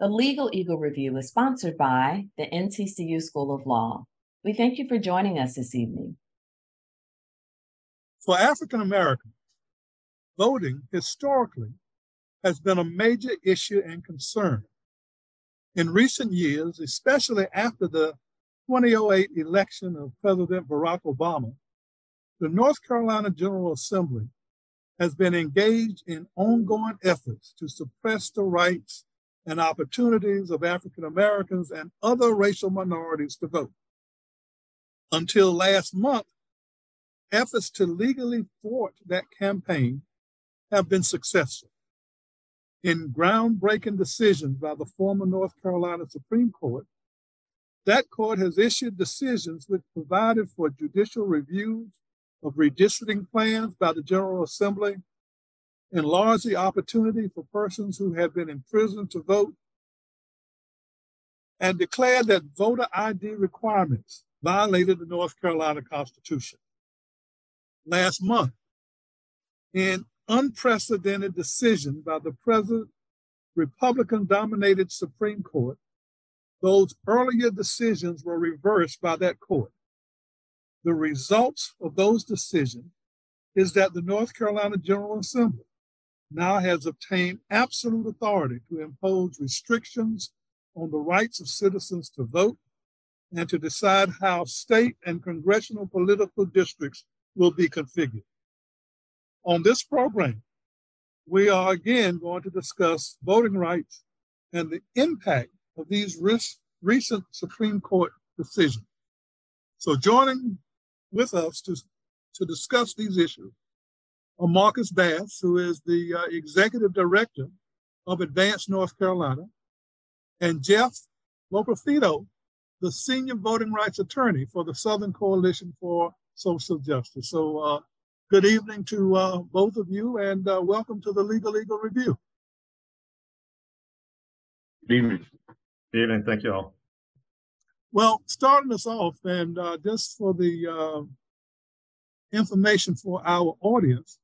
The Legal Eagle Review is sponsored by the NCCU School of Law. We thank you for joining us this evening. For African Americans, voting historically has been a major issue and concern. In recent years, especially after the 2008 election of President Barack Obama, the North Carolina General Assembly has been engaged in ongoing efforts to suppress the rights and opportunities of African Americans and other racial minorities to vote. Until last month, efforts to legally thwart that campaign have been successful. In groundbreaking decisions by the former North Carolina Supreme Court, that court has issued decisions which provided for judicial reviews of redistricting plans by the General Assembly enlarge the opportunity for persons who have been imprisoned to vote, and declared that voter ID requirements violated the North Carolina Constitution. Last month, in unprecedented decision by the present Republican dominated Supreme Court, those earlier decisions were reversed by that court. The results of those decisions is that the North Carolina General Assembly now has obtained absolute authority to impose restrictions on the rights of citizens to vote and to decide how state and congressional political districts will be configured. On this program, we are again going to discuss voting rights and the impact of these recent Supreme Court decisions. So, joining with us to, to discuss these issues Marcus Bass, who is the uh, executive director of Advance North Carolina, and Jeff Loperfido, the senior voting rights attorney for the Southern Coalition for Social Justice. So, uh, good evening to uh, both of you, and uh, welcome to the Legal Eagle Review. Good evening. Good evening. Thank you all. Well, starting us off, and uh, just for the uh, information for our audience,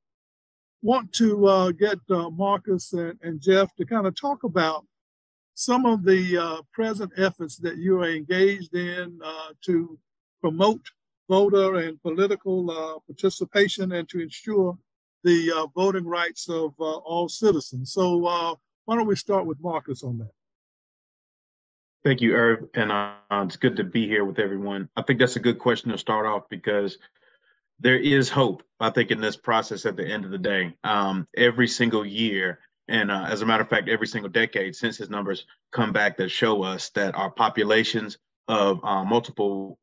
want to uh, get uh, Marcus and, and, Jeff to kind of talk about some of the uh, present efforts that you are engaged in uh, to promote voter and political uh, participation and to ensure the uh, voting rights of all citizens. So why don't we start with Marcus on that? Thank you, Irv, and it's good to be here with everyone. I think that's a good question to start off because there is hope, I think, in this process at the end of the day. Um, every single year, and uh, as a matter of fact, every single decade, census numbers come back that show us that our populations of uh, multiple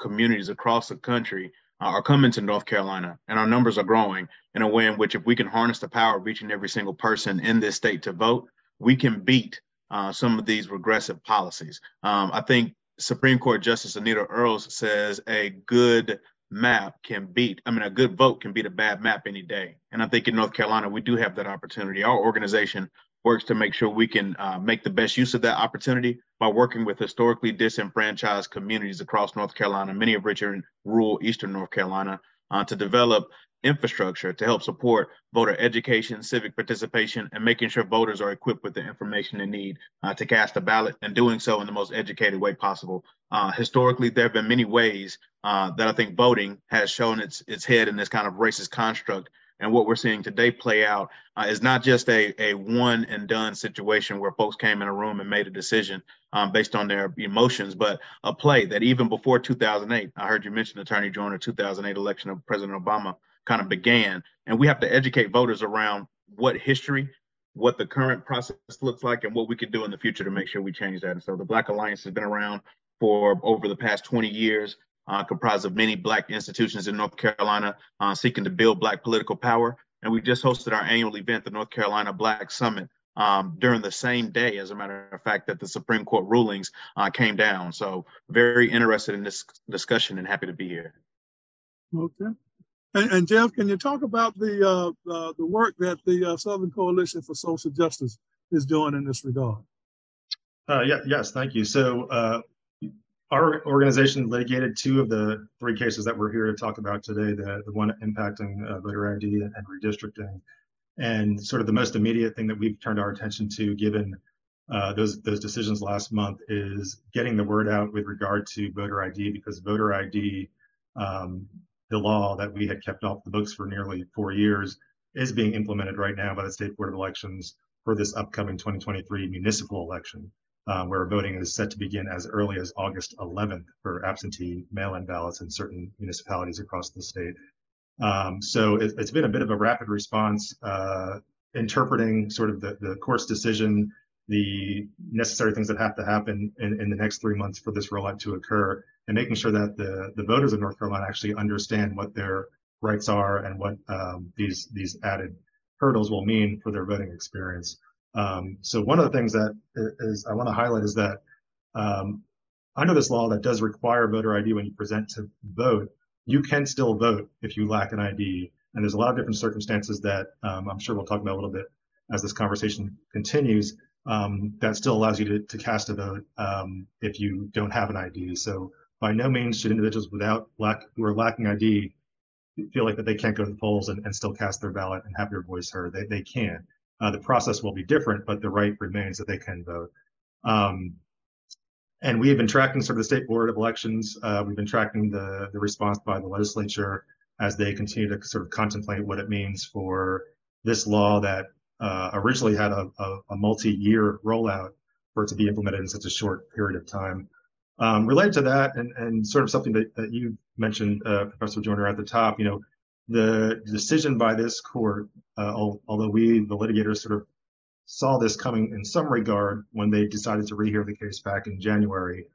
communities across the country uh, are coming to North Carolina, and our numbers are growing in a way in which, if we can harness the power of each and every single person in this state to vote, we can beat uh, some of these regressive policies. Um, I think Supreme Court Justice Anita Earls says a good map can beat, I mean, a good vote can beat a bad map any day. And I think in North Carolina, we do have that opportunity. Our organization works to make sure we can uh, make the best use of that opportunity by working with historically disenfranchised communities across North Carolina, many of which are in rural Eastern North Carolina, uh, to develop infrastructure to help support voter education, civic participation, and making sure voters are equipped with the information they need uh, to cast a ballot and doing so in the most educated way possible. Uh, historically, there have been many ways uh, that I think voting has shown its its head in this kind of racist construct. And what we're seeing today play out uh, is not just a, a one and done situation where folks came in a room and made a decision um, based on their emotions, but a play that even before 2008, I heard you mention Attorney Joyner 2008 election of President Obama kind of began. And we have to educate voters around what history, what the current process looks like, and what we could do in the future to make sure we change that. And so the Black Alliance has been around for over the past 20 years, uh, comprised of many Black institutions in North Carolina uh, seeking to build Black political power. And we just hosted our annual event, the North Carolina Black Summit, um, during the same day, as a matter of fact, that the Supreme Court rulings uh, came down. So, very interested in this discussion and happy to be here. Okay. And, and Jeff, can you talk about the uh, uh, the work that the uh, Southern Coalition for Social Justice is doing in this regard? Uh, yeah, yes, thank you. So, uh, our organization litigated two of the three cases that we're here to talk about today. The the one impacting uh, voter ID and redistricting, and sort of the most immediate thing that we've turned our attention to, given uh, those those decisions last month, is getting the word out with regard to voter ID because voter ID, um, the law that we had kept off the books for nearly four years, is being implemented right now by the state board of elections for this upcoming 2023 municipal election, uh, where voting is set to begin as early as August 11th for absentee mail-in ballots in certain municipalities across the state. Um, so it, has been a bit of a rapid response, uh, interpreting sort of the, the court's decision, the necessary things that have to happen in, in the next three months for this rollout to occur, and making sure that the, the voters of North Carolina actually understand what their rights are and what um, these these added hurdles will mean for their voting experience. Um, so one of the things that is I want to highlight is that um, under this law that does require voter ID when you present to vote, you can still vote if you lack an ID. And there's a lot of different circumstances that um, I'm sure we'll talk about a little bit as this conversation continues um, that still allows you to, to cast a vote um, if you don't have an ID. So by no means should individuals without lack who are lacking ID feel like that they can't go to the polls and, and still cast their ballot and have their voice heard. They, they can. Uh, the process will be different, but the right remains that they can vote. Um, and we have been tracking sort of the state board of elections. Uh, we've been tracking the, the response by the legislature as they continue to sort of contemplate what it means for this law that uh, originally had a, a, a, multi-year rollout for it to be implemented in such a short period of time. Um, related to that, and, and sort of something that, that you mentioned, uh, Professor Joyner, at the top, you know, the decision by this court, uh, although we, the litigators, sort of saw this coming in some regard when they decided to rehear the case back in January.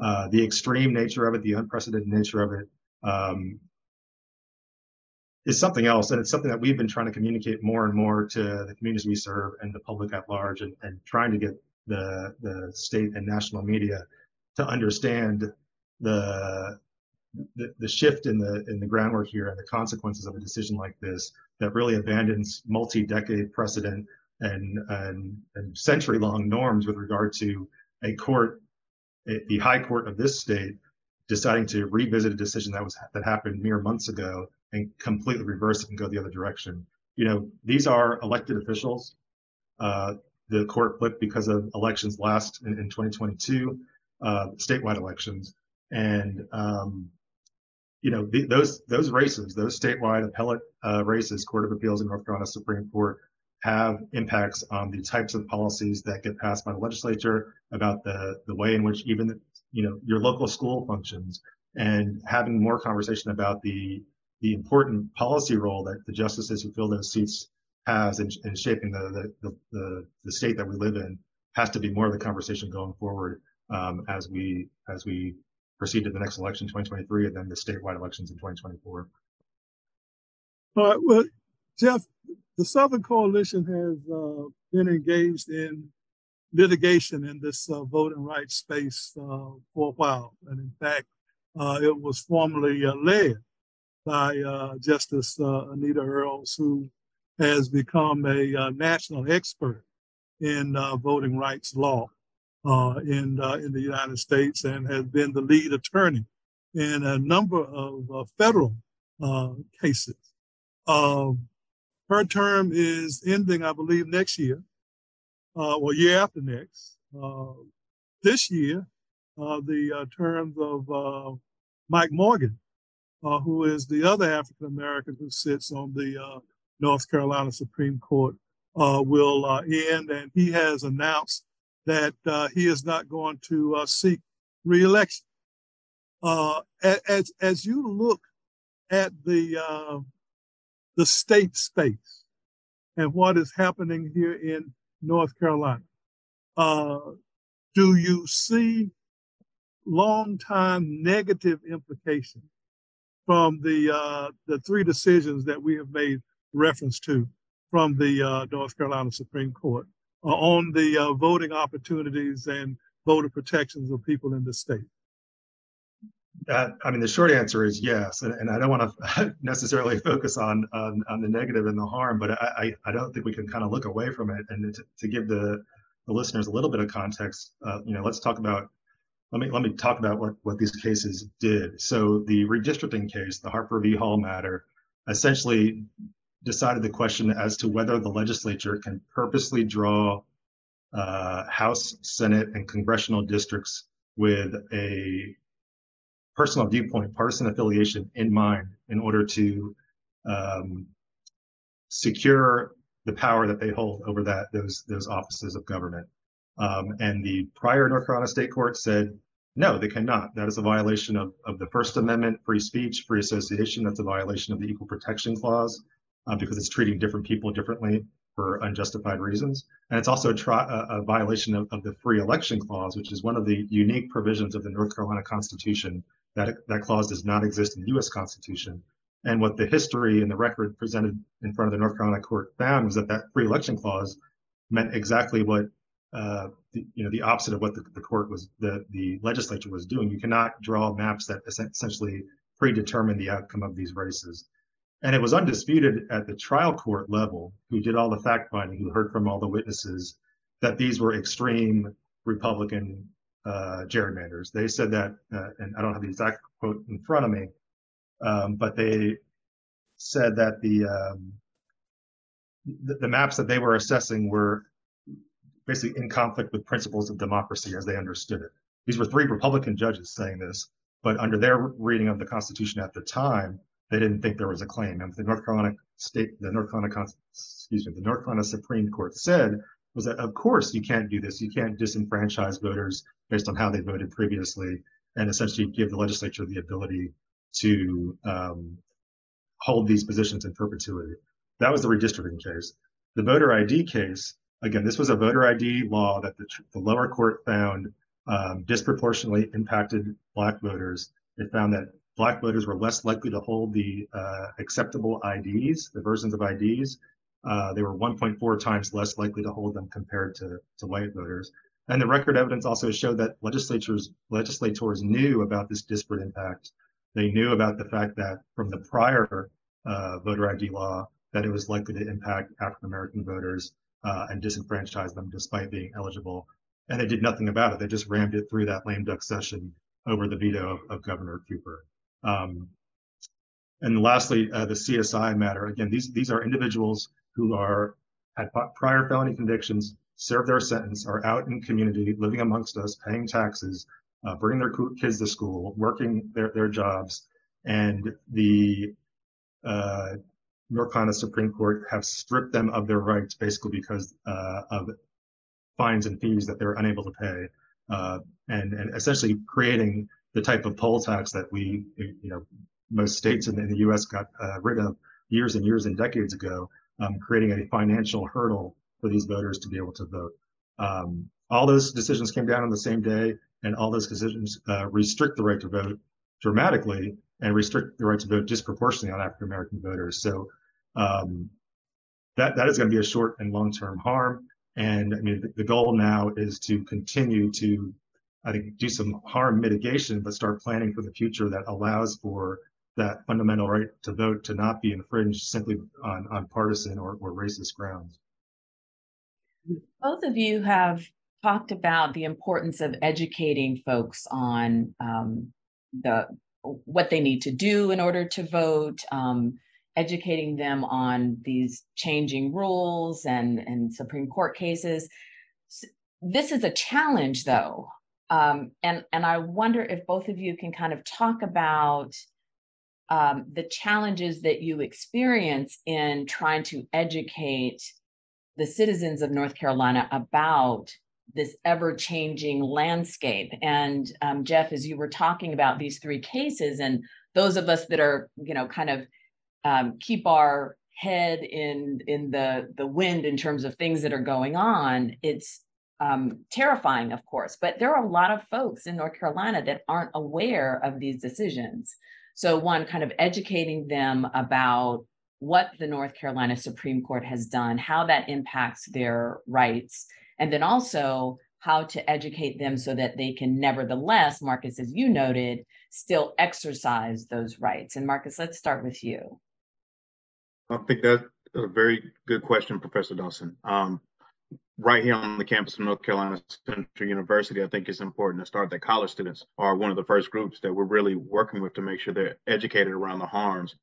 Uh, the extreme nature of it, the unprecedented nature of it, um, is something else. And it's something that we've been trying to communicate more and more to the communities we serve and the public at large and, and trying to get the, the state and national media to understand the, the, the shift in the in the groundwork here and the consequences of a decision like this that really abandons multi-decade precedent and, and, and century long norms with regard to a court, a, the high court of this state deciding to revisit a decision that was that happened mere months ago and completely reverse it and go the other direction. You know, these are elected officials. Uh, the court flipped because of elections last in, in 2022, uh, statewide elections, and um, you know the, those those races, those statewide appellate uh, races, Court of Appeals in North Carolina Supreme Court, have impacts on the types of policies that get passed by the legislature, about the, the way in which even you know your local school functions, and having more conversation about the the important policy role that the justices who fill those seats has in, in shaping the, the, the, the, state that we live in has to be more of the conversation going forward um, as we as we proceed to the next election 2023 and then the statewide elections in 2024 all right well jeff the Southern Coalition has uh, been engaged in litigation in this uh, voting rights space uh, for a while. And in fact, uh, it was formerly uh, led by uh, Justice Anita Earls, who has become a national expert in voting rights law in, in the United States and has been the lead attorney in a number of federal cases. Um, her term is ending, I believe, next year, uh, or year after next. Uh, this year, uh, the uh, terms of uh, Mike Morgan, uh, who is the other African American who sits on the North Carolina Supreme Court, will end, and he has announced that he is not going to seek reelection. as as you look at the the state space and what is happening here in North Carolina. Uh, do you see long time negative implications from the uh, the three decisions that we have made reference to from the uh, North Carolina Supreme Court uh, on the uh, voting opportunities and voter protections of people in the state? Uh, I mean, the short answer is yes, and, and I don't want to necessarily focus on, on, on the negative and the harm, but I, I, I don't think we can kind of look away from it. And to, to give the, the listeners a little bit of context, uh, you know, let's talk about let me let me talk about what what these cases did. So the redistricting case, the Harper v. Hall matter, essentially decided the question as to whether the legislature can purposely draw uh, House, Senate, and congressional districts with a personal viewpoint, partisan affiliation in mind in order to um, secure the power that they hold over that those those offices of government. Um, and the prior North Carolina State Court said, no, they cannot. That is a violation of, of the First Amendment, free speech, free association. That's a violation of the Equal Protection Clause uh, because it's treating different people differently for unjustified reasons. And it's also a, tri- a, a violation of, of, the Free Election Clause, which is one of the unique provisions of the North Carolina Constitution. That, that clause does not exist in the U.S. Constitution. And what the history and the record presented in front of the North Carolina court found was that that Free Election Clause meant exactly what uh, the, you know the opposite of what the, the court was the the legislature was doing. You cannot draw maps that essentially predetermine the outcome of these races. And it was undisputed at the trial court level, who did all the fact finding, who heard from all the witnesses, that these were extreme Republican uh, gerrymanders. They said that, uh, and I don't have the exact quote in front of me, um, but they said that the, um, the, the maps that they were assessing were basically in conflict with principles of democracy as they understood it. These were three Republican judges saying this, but under their reading of the Constitution at the time, they didn't think there was a claim. And the North Carolina state, the North Carolina, excuse me, the North Carolina Supreme Court said was that of course you can't do this. You can't disenfranchise voters based on how they voted previously, and essentially give the legislature the ability to um, hold these positions in perpetuity. That was the redistricting case. The voter ID case Again, this was a voter ID law that the, the lower court found um, disproportionately impacted Black voters. It found that Black voters were less likely to hold the uh, acceptable IDs, the versions of IDs. Uh, they were 1.4 times less likely to hold them compared to, to white voters. And the record evidence also showed that legislatures legislators knew about this disparate impact. They knew about the fact that from the prior uh, voter ID law that it was likely to impact African American voters uh, and disenfranchise them despite being eligible. And they did nothing about it. They just rammed it through that lame duck session over the veto of, of Governor Cooper. Um, and lastly, uh, the CSI matter. Again, these these are individuals who are had prior felony convictions, served their sentence, are out in community, living amongst us, paying taxes, uh, bringing their kids to school, working their, their jobs, and the uh, North Carolina Supreme Court have stripped them of their rights basically because uh, of fines and fees that they're unable to pay, uh, and and essentially creating the type of poll tax that we, you know, most states in, in the U.S. got uh, rid of years and years and decades ago, um, creating a financial hurdle for these voters to be able to vote. Um, all those decisions came down on the same day, and all those decisions uh, restrict the right to vote dramatically and restrict the right to vote disproportionately on African American voters. So um, that that is going to be a short and long term harm. And I mean, the, the, goal now is to continue to, I think, do some harm mitigation, but start planning for the future that allows for that fundamental right to vote to not be infringed simply on, on partisan or, or racist grounds. Both of you have talked about the importance of educating folks on um, the what they need to do in order to vote, um, educating them on these changing rules and, and Supreme Court cases. This is a challenge, though. Um, and, and I wonder if both of you can kind of talk about um, the challenges that you experience in trying to educate the citizens of North Carolina about this ever changing landscape. And um, Jeff, as you were talking about these three cases, and those of us that are, you know, kind of um, keep our head in in the the wind in terms of things that are going on, it's um, terrifying, of course. But there are a lot of folks in North Carolina that aren't aware of these decisions. So one, kind of educating them about what the North Carolina Supreme Court has done, how that impacts their rights, and then also how to educate them so that they can nevertheless, Marcus, as you noted, still exercise those rights. And Marcus, let's start with you. I think that's a very good question, Professor Dawson. Um, right here on the campus of North Carolina Central University, I think it's important to start that college students are one of the first groups that we're really working with to make sure they're educated around the harms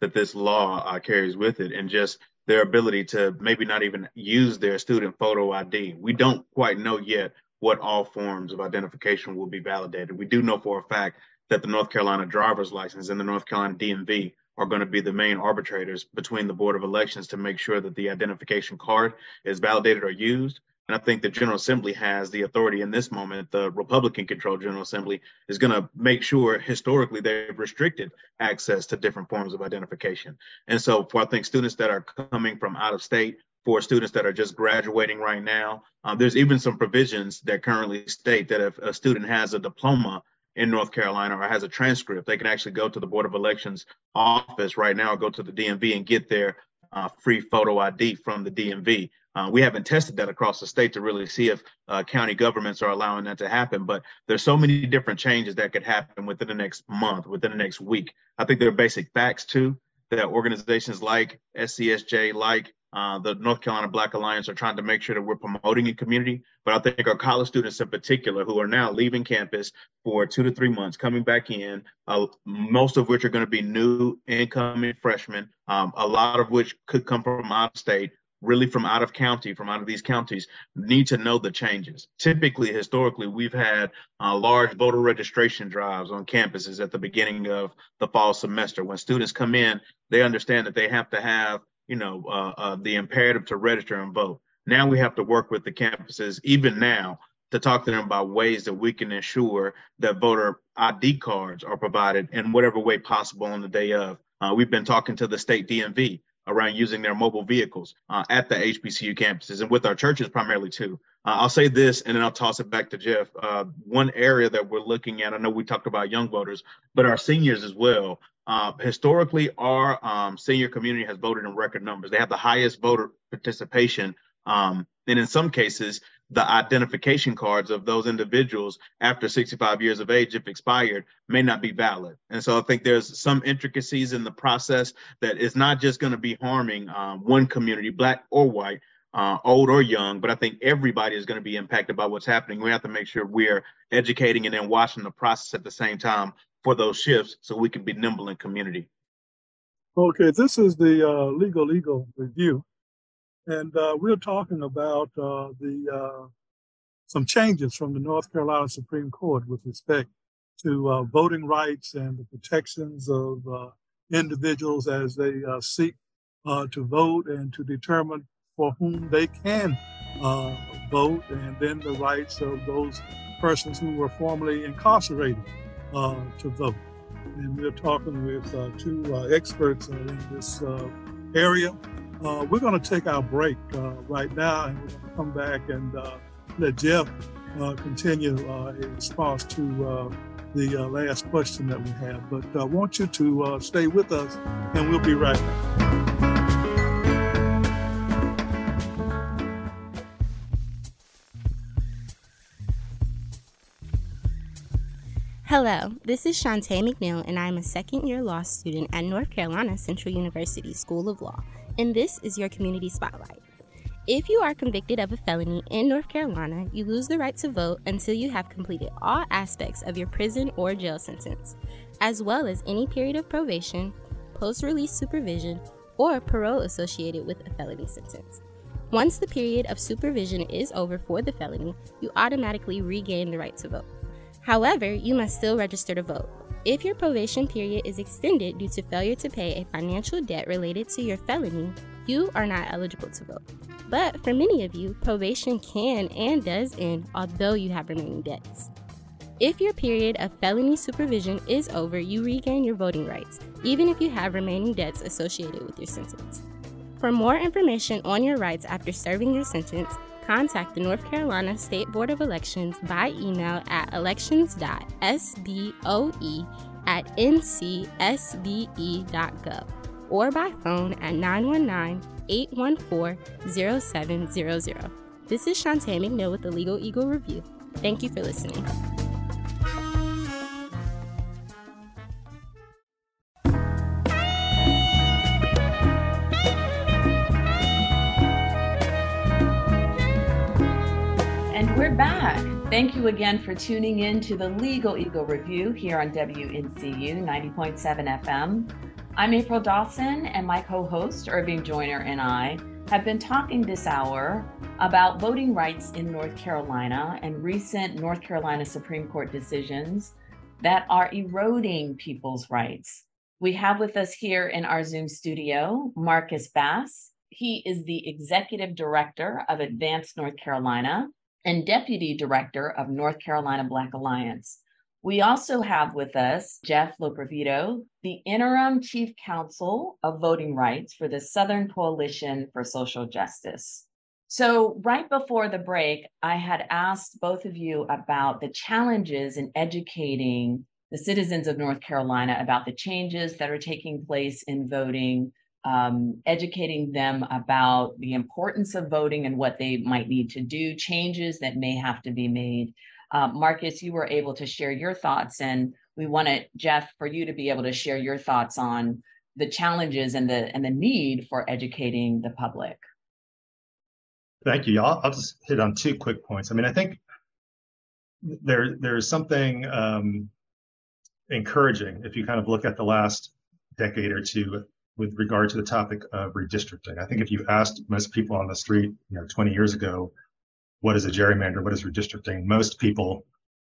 that this law uh, carries with it and just their ability to maybe not even use their student photo ID. We don't quite know yet what all forms of identification will be validated. We do know for a fact that the North Carolina driver's license and the North Carolina DMV are going to be the main arbitrators between the Board of Elections to make sure that the identification card is validated or used. And I think the General Assembly has the authority in this moment. The Republican controlled General Assembly is going to make sure historically they've restricted access to different forms of identification. And so, for I think students that are coming from out of state, for students that are just graduating right now, um, there's even some provisions that currently state that if a student has a diploma in North Carolina or has a transcript, they can actually go to the Board of Elections office right now go to the DMV and get their uh, free photo ID from the DMV. Uh, we haven't tested that across the state to really see if uh, county governments are allowing that to happen, but there's so many different changes that could happen within the next month, within the next week. I think there are basic facts too that organizations like SCSJ, like uh, the North Carolina Black Alliance are trying to make sure that we're promoting a community. But I think our college students in particular, who are now leaving campus for two to three months, coming back in, uh, most of which are going to be new incoming freshmen, um, a lot of which could come from out of state, really from out of county, from out of these counties, need to know the changes. Typically, historically, we've had uh, large voter registration drives on campuses at the beginning of the fall semester. When students come in, they understand that they have to have, you know, uh, uh, the imperative to register and vote. Now we have to work with the campuses, even now, to talk to them about ways that we can ensure that voter ID cards are provided in whatever way possible on the day of. Uh, we've been talking to the state DMV around using their mobile vehicles uh, at the HBCU campuses and with our churches primarily too. Uh, I'll say this and then I'll toss it back to Jeff. Uh, one area that we're looking at, I know we talked about young voters, but our seniors as well. Uh, historically, our um, senior community has voted in record numbers. They have the highest voter participation. Um, and in some cases, the identification cards of those individuals after 65 years of age, if expired, may not be valid. And so I think there's some intricacies in the process that is not just going to be harming um, one community, black or white, uh, old or young, but I think everybody is going to be impacted by what's happening. We have to make sure we're educating and then watching the process at the same time for those shifts so we can be nimble in community. Okay, this is the uh, legal eagle review. And uh, we're talking about uh, the uh, some changes from the North Carolina Supreme Court with respect to uh, voting rights and the protections of uh, individuals as they seek to vote and to determine for whom they can vote, and then the rights of those persons who were formerly incarcerated to vote. And we're talking with two experts in this area. Uh, we're going to take our break uh, right now and we're going to come back and uh, let Jeff uh, continue uh, in response to uh, the last question that we have. But I want you to stay with us and we'll be right back. Hello, this is Shantae McNeil, and I'm a second year law student at North Carolina Central University School of Law and this is your community spotlight. If you are convicted of a felony in North Carolina, you lose the right to vote until you have completed all aspects of your prison or jail sentence, as well as any period of probation, post release supervision, or parole associated with a felony sentence. Once the period of supervision is over for the felony, you automatically regain the right to vote. However, you must still register to vote. If your probation period is extended due to failure to pay a financial debt related to your felony, you are not eligible to vote. But for many of you, probation can and does end although you have remaining debts. If your period of felony supervision is over, you regain your voting rights, even if you have remaining debts associated with your sentence. For more information on your rights after serving your sentence, contact the North Carolina State Board of Elections by email at elections.sboe at ncsbe.gov or by phone at 919 814 0700. This is Shantae McNeil with the Legal Eagle Review. Thank you for listening. And we're back. Thank you again for tuning in to the Legal Eagle Review here on WNCU 90.7 FM. I'm April Dawson, and my co host, Irving Joyner, and I have been talking this hour about voting rights in North Carolina and recent North Carolina Supreme Court decisions that are eroding people's rights. We have with us here in our Zoom studio Marcus Bass. He is the executive director of Advance North Carolina and Deputy Director of North Carolina Black Alliance. We also have with us Jeff Loperfido, the interim chief counsel of voting rights for the Southern Coalition for Social Justice. So, right before the break, I had asked both of you about the challenges in educating the citizens of North Carolina about the changes that are taking place in voting, um, educating them about the importance of voting and what they might need to do, changes that may have to be made. Uh, Marcus, you were able to share your thoughts, and we wanted Jeff for you to be able to share your thoughts on the challenges and the and the need for educating the public. Thank you. I'll, I'll just hit on two quick points. I mean, I think there there's something um, encouraging if you kind of look at the last decade or two with regard to the topic of redistricting. I think if you asked most people on the street, you know, 20 years ago, what is a gerrymander? What is redistricting? Most people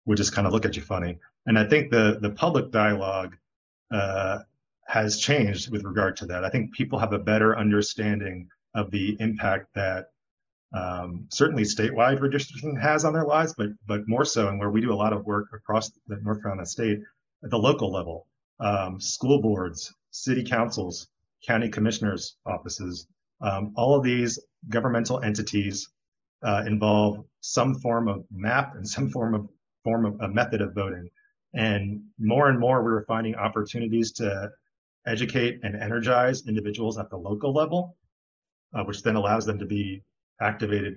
would just kind of look at you funny. And I think the the public dialogue uh, has changed with regard to that. I think people have a better understanding of the impact that um, certainly statewide redistricting has on their lives, but but more so, and where we do a lot of work across the North Carolina state at the local level, um, school boards, city councils, county commissioners' offices, um, all of these governmental entities uh, involve some form of map and some form of form of a method of voting. And more and more, we are finding opportunities to educate and energize individuals at the local level, uh, which then allows them to be activated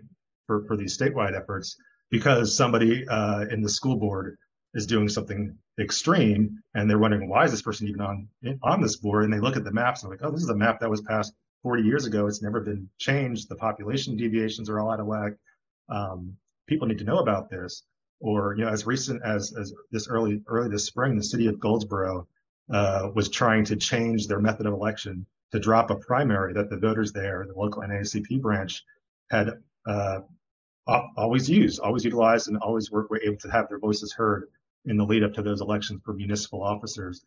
for, for these statewide efforts because somebody uh, in the school board is doing something extreme and they're wondering why is this person even on on this board? And they look at the maps and like oh this is a map that was passed 40 years ago. It's never been changed. The population deviations are all out of whack. Um, people need to know about this. Or you know as recent as as this early early this spring the city of goldsboro uh, was trying to change their method of election to drop a primary that the voters there the local naacp branch had uh, always used always utilized and always were, were able to have their voices heard in the lead up to those elections for municipal officers.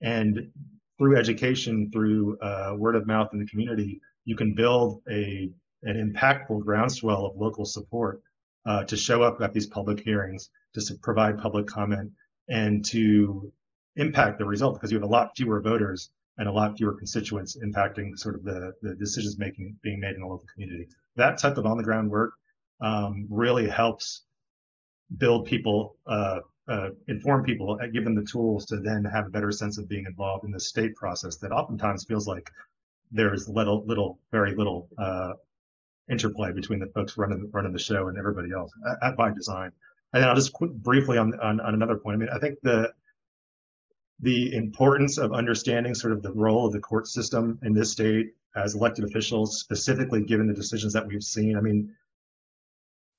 And through education, through uh, word of mouth in the community, you can build a an impactful groundswell of local support uh, to show up at these public hearings, to provide public comment, and to impact the result because you have a lot fewer voters and a lot fewer constituents impacting sort of the, the decisions making being made in the local community. That type of on the ground work um, really helps build people uh, uh, inform people, uh, give them the tools to then have a better sense of being involved in the state process that oftentimes feels like there's little, little, very little uh, interplay between the folks running running the show and everybody else at, by design. And then I'll just quick, briefly on, on on another point. I mean, I think the the importance of understanding sort of the role of the court system in this state as elected officials, specifically given the decisions that we've seen. I mean,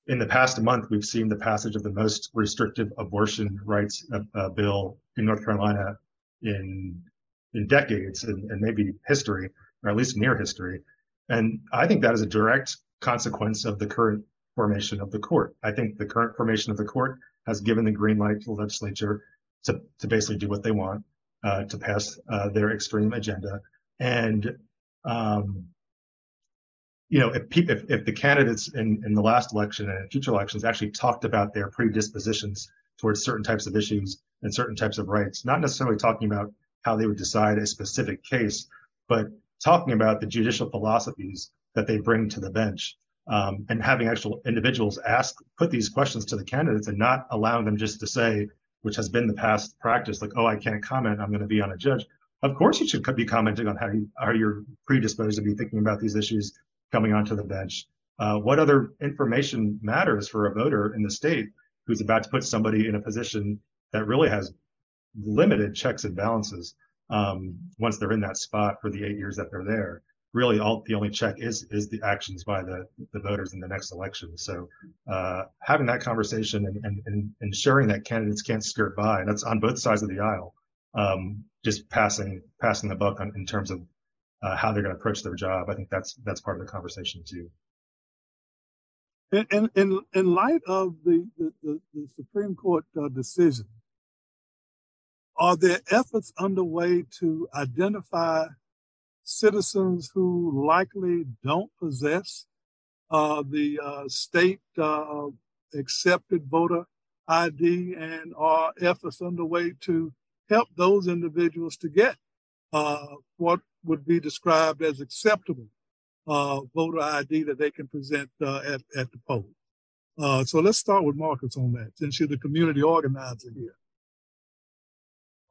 in the past month, we've seen the passage of the most restrictive abortion rights uh, uh, bill in North Carolina in in decades and, and, maybe history, or at least near history. And I think that is a direct consequence of the current formation of the court. I think the current formation of the court has given the green light to the legislature to, to basically do what they want, uh, to pass uh, their extreme agenda. And um, you know, if, if, if the candidates in, in the last election and future elections actually talked about their predispositions towards certain types of issues and certain types of rights, not necessarily talking about how they would decide a specific case, but talking about the judicial philosophies that they bring to the bench um, and having actual individuals ask, put these questions to the candidates and not allowing them just to say, which has been the past practice, like, oh, I can't comment, I'm going to be on a judge, of course you should be commenting on how you how you're predisposed to be thinking about these issues coming onto the bench. Uh, what other information matters for a voter in the state who's about to put somebody in a position that really has limited checks and balances um, once they're in that spot for the eight years that they're there. Really, all the only check is is the actions by the the voters in the next election. So, uh, having that conversation and, and, and ensuring that candidates can't skirt by, and that's on both sides of the aisle, um, just passing passing the buck on, in terms of uh, how they're going to approach their job. I think that's that's part of the conversation too. In in in light of the the, the, the Supreme Court uh, decision, are there efforts underway to identify citizens who likely don't possess uh, the uh, state uh, accepted voter ID and are efforts underway to help those individuals to get uh, what would be described as acceptable uh, voter ID that they can present uh, at, at the poll. so let's start with Marcus on that, since you're the community organizer here.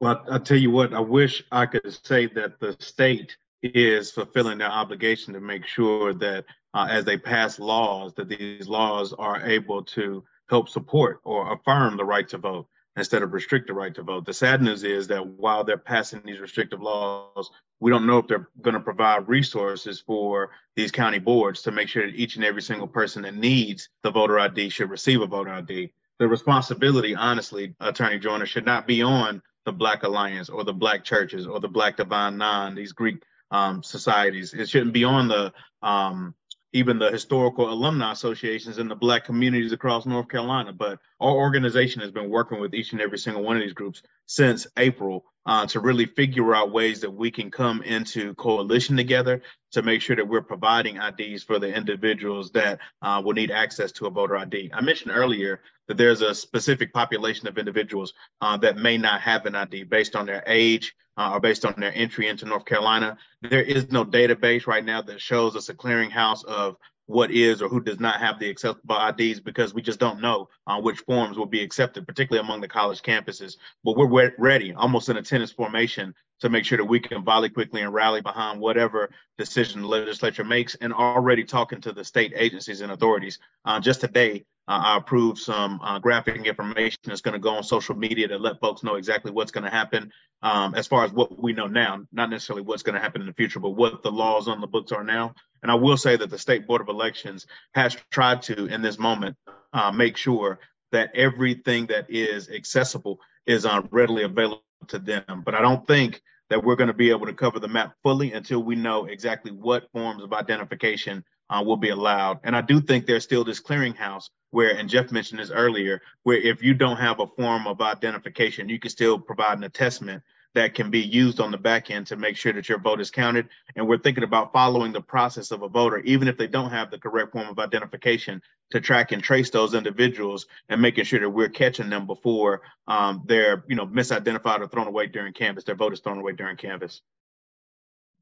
Well, I, tell you what, I wish I could say that the state is fulfilling their obligation to make sure that uh, as they pass laws, that these laws are able to help support or affirm the right to vote instead of restrict the right to vote. The sad news is that while they're passing these restrictive laws, we don't know if they're going to provide resources for these county boards to make sure that each and every single person that needs the voter ID should receive a voter ID. The responsibility, honestly, Attorney Joyner, should not be on the Black Alliance or the Black churches or the Black Divine Nine, these Greek um, societies. It shouldn't be on the um, even the historical alumni associations in the Black communities across North Carolina. But our organization has been working with each and every single one of these groups since April uh, to really figure out ways that we can come into coalition together to make sure that we're providing IDs for the individuals that uh, will need access to a voter ID. I mentioned earlier that there's a specific population of individuals uh, that may not have an ID based on their age uh, or based on their entry into North Carolina. There is no database right now that shows us a clearinghouse of what is or who does not have the acceptable IDs because we just don't know uh, which forms will be accepted, particularly among the college campuses. But we're ready, almost in a tennis formation, to make sure that we can volley quickly and rally behind whatever decision the legislature makes, and already talking to the state agencies and authorities. Uh, just today, uh, I approved some uh, graphic information that's going to go on social media to let folks know exactly what's going to happen um, as far as what we know now, not necessarily what's going to happen in the future, but what the laws on the books are now. And I will say that the State Board of Elections has tried to, in this moment, uh, make sure that everything that is accessible is uh, readily available to them. But I don't think that we're going to be able to cover the map fully until we know exactly what forms of identification uh, will be allowed. And I do think there's still this clearinghouse where, and Jeff mentioned this earlier, where if you don't have a form of identification, you can still provide an attestment that can be used on the back end to make sure that your vote is counted. And we're thinking about following the process of a voter, even if they don't have the correct form of identification, to track and trace those individuals and making sure that we're catching them before um, they're, you know, misidentified or thrown away during canvass. Their vote is thrown away during canvass.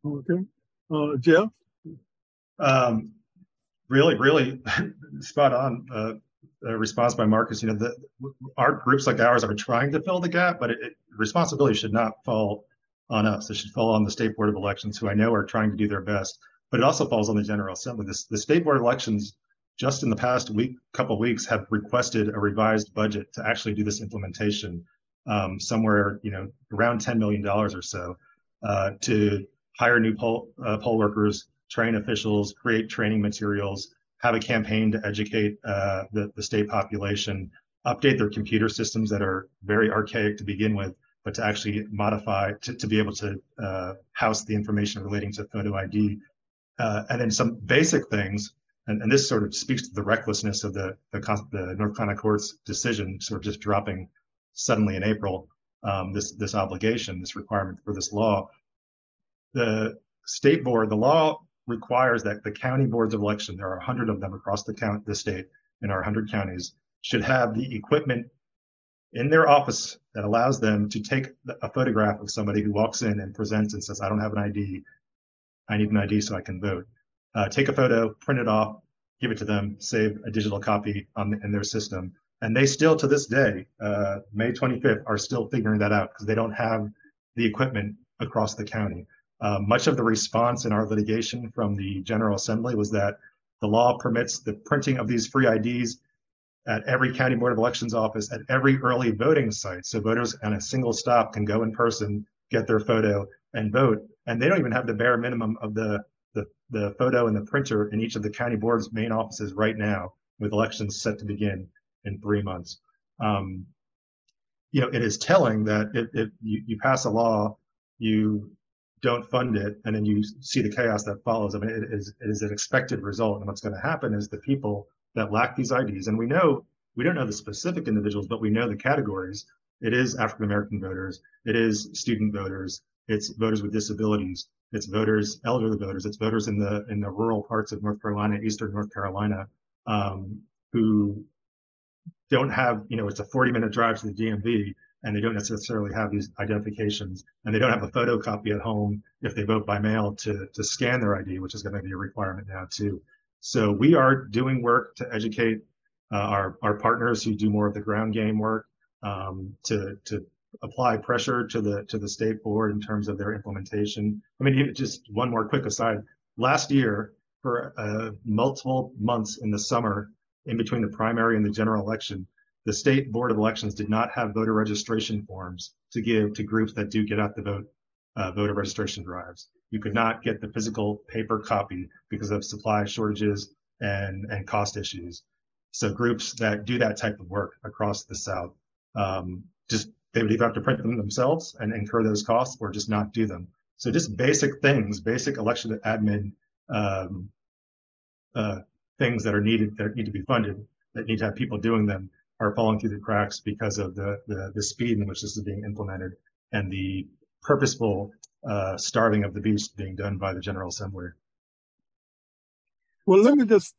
Okay, uh, Jeff. Um, really, really spot on. Uh, response by Marcus. You know, the, our groups like ours are trying to fill the gap, but it, it, responsibility should not fall on us. It should fall on the state board of elections, who I know are trying to do their best. But it also falls on the General Assembly. The state board of elections, just in the past week, couple weeks, have requested a revised budget to actually do this implementation, um, somewhere you know around ten million dollars or so, uh, to hire new poll uh, poll workers, train officials, create training materials, have a campaign to educate uh, the, the state population, update their computer systems that are very archaic to begin with, but to actually modify to, to be able to uh, house the information relating to photo ID. Uh, and then some basic things, and, and, this sort of speaks to the recklessness of the, the, the North Carolina court's decision, sort of just dropping suddenly in April um, this, this obligation, this requirement for this law. The state board, the law requires that the county boards of election, there are 100 of them across the count, the state in our 100 counties, should have the equipment in their office that allows them to take a photograph of somebody who walks in and presents and says, I don't have an ID. I need an ID so I can vote. Uh, take a photo, print it off, give it to them, save a digital copy on, in their system. And they still, to this day, uh, May 25th, are still figuring that out because they don't have the equipment across the county. Uh, much of the response in our litigation from the General Assembly was that the law permits the printing of these free IDs at every county board of elections office at every early voting site. So voters on a single stop can go in person, get their photo, and vote. And they don't even have the bare minimum of the the, the photo and the printer in each of the county board's main offices right now, with elections set to begin in three months. Um, you know, it is telling that if, you, you pass a law, you don't fund it, and then you see the chaos that follows. I mean, it is, it is an expected result. And what's going to happen is the people that lack these IDs, and we know we don't know the specific individuals, but we know the categories. It is African American voters, it is student voters, it's voters with disabilities, it's voters, elderly voters, it's voters in the in the rural parts of North Carolina, eastern North Carolina, um, who don't have, you know, it's a 40 minute drive to the DMV, and they don't necessarily have these identifications and they don't have a photocopy at home if they vote by mail to, to scan their ID, which is going to be a requirement now too. So we are doing work to educate uh, our, our partners who do more of the ground game work um, to, to apply pressure to the to the state board in terms of their implementation. I mean, just one more quick aside. Last year, for uh, multiple months in the summer, in between the primary and the general election, the state board of elections did not have voter registration forms to give to groups that do get out the vote uh, voter registration drives. You could not get the physical paper copy because of supply shortages and and cost issues. So groups that do that type of work across the South, um, just they would either have to print them themselves and incur those costs, or just not do them. So just basic things, basic election admin um, uh, things that are needed that need to be funded, that need to have people doing them, are falling through the cracks because of the, the, the speed in which this is being implemented and the purposeful uh, starving of the beast being done by the General Assembly. Well, let me just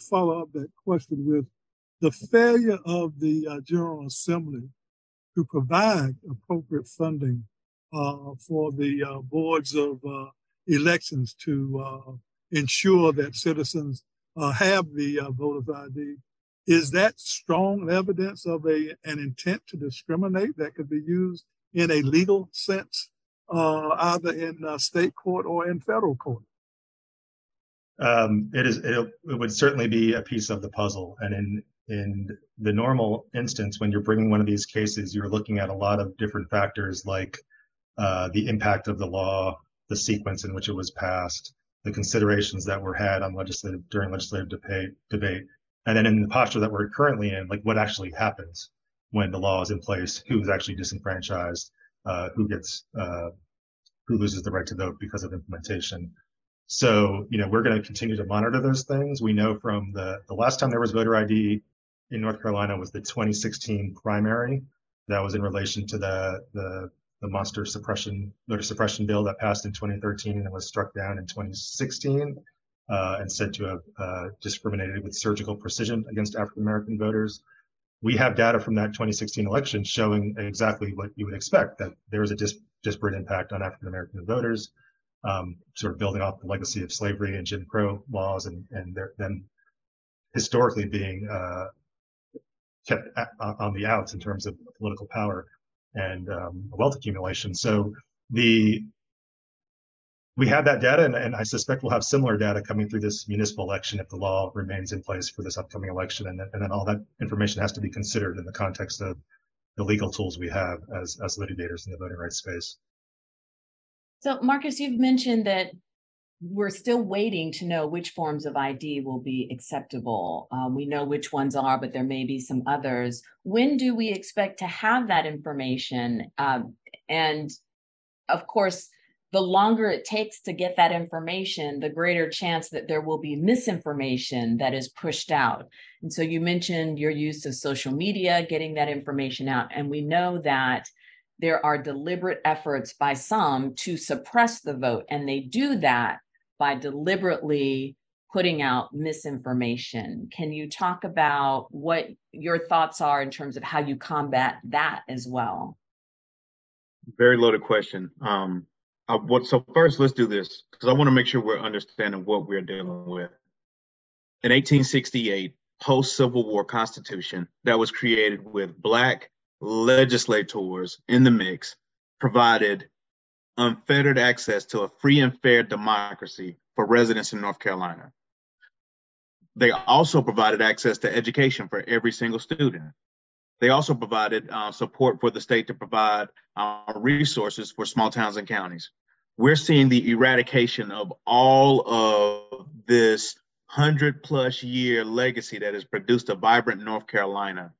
follow up that question with the failure of the uh, General Assembly to provide appropriate funding uh, for the uh, boards of uh, elections to uh, ensure that citizens have the voter's ID is that strong evidence of a an intent to discriminate that could be used in a legal sense, uh, either in uh, state court or in federal court? Um, it is. It, it, would certainly be a piece of the puzzle, and in in the normal instance, when you're bringing one of these cases, you're looking at a lot of different factors like uh, the impact of the law, the sequence in which it was passed, the considerations that were had on legislative during legislative debate, debate and then in the posture that we're currently in, like what actually happens when the law is in place, who's actually disenfranchised, uh, who gets, uh, who loses the right to vote because of implementation. So, you know, we're going to continue to monitor those things. We know from the, the last time there was voter ID in North Carolina was the 2016 primary. That was in relation to the, the, the monster suppression, voter suppression bill that passed in 2013 and was struck down in 2016 uh, and said to have uh, discriminated with surgical precision against African American voters. We have data from that 2016 election showing exactly what you would expect that there is a dis- disparate impact on African American voters, um, sort of building off the legacy of slavery and Jim Crow laws, and and them historically being uh, kept on the outs in terms of political power and um, wealth accumulation. So the we have that data, and, and, I suspect we'll have similar data coming through this municipal election if the law remains in place for this upcoming election. And, and then all that information has to be considered in the context of the legal tools we have as, as litigators in the voting rights space. So, Marcus, you've mentioned that we're still waiting to know which forms of ID will be acceptable. Um, we know which ones are, but there may be some others. When do we expect to have that information? Um, and of course, the longer it takes to get that information, the greater chance that there will be misinformation that is pushed out. And so you mentioned your use of social media, getting that information out. And we know that there are deliberate efforts by some to suppress the vote. And they do that by deliberately putting out misinformation. Can you talk about what your thoughts are in terms of how you combat that as well? Very loaded question. Um, uh, what, so first, let's do this because I want to make sure we're understanding what we're dealing with. In 1868, post Civil War Constitution that was created with Black legislators in the mix provided unfettered access to a free and fair democracy for residents in North Carolina. They also provided access to education for every single student. They also provided uh, support for the state to provide uh, resources for small towns and counties. We're seeing the eradication of all of this 100 plus year legacy that has produced a vibrant North Carolina.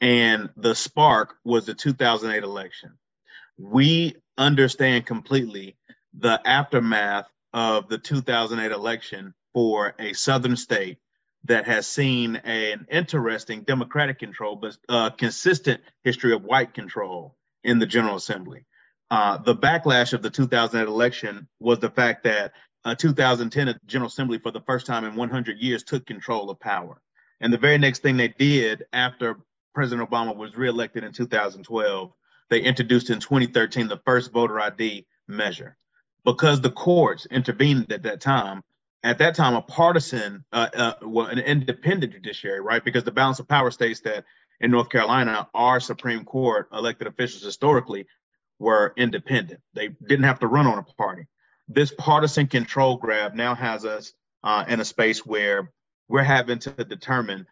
And the spark was the 2008 election. We understand completely the aftermath of the 2008 election for a Southern state that has seen an interesting Democratic control, but uh, consistent history of white control in the General Assembly. Uh, the backlash of the 2008 election was the fact that uh, 2010 General Assembly, for the first time in 100 years, took control of power. And the very next thing they did after President Obama was reelected in 2012, they introduced in 2013 the first voter ID measure. Because the courts intervened at that time, at that time, a partisan, uh, uh, well, an independent judiciary, right? Because the balance of power states that in North Carolina, our Supreme Court elected officials historically were independent. They didn't have to run on a party. This partisan control grab now has us uh, in a space where we're having to determine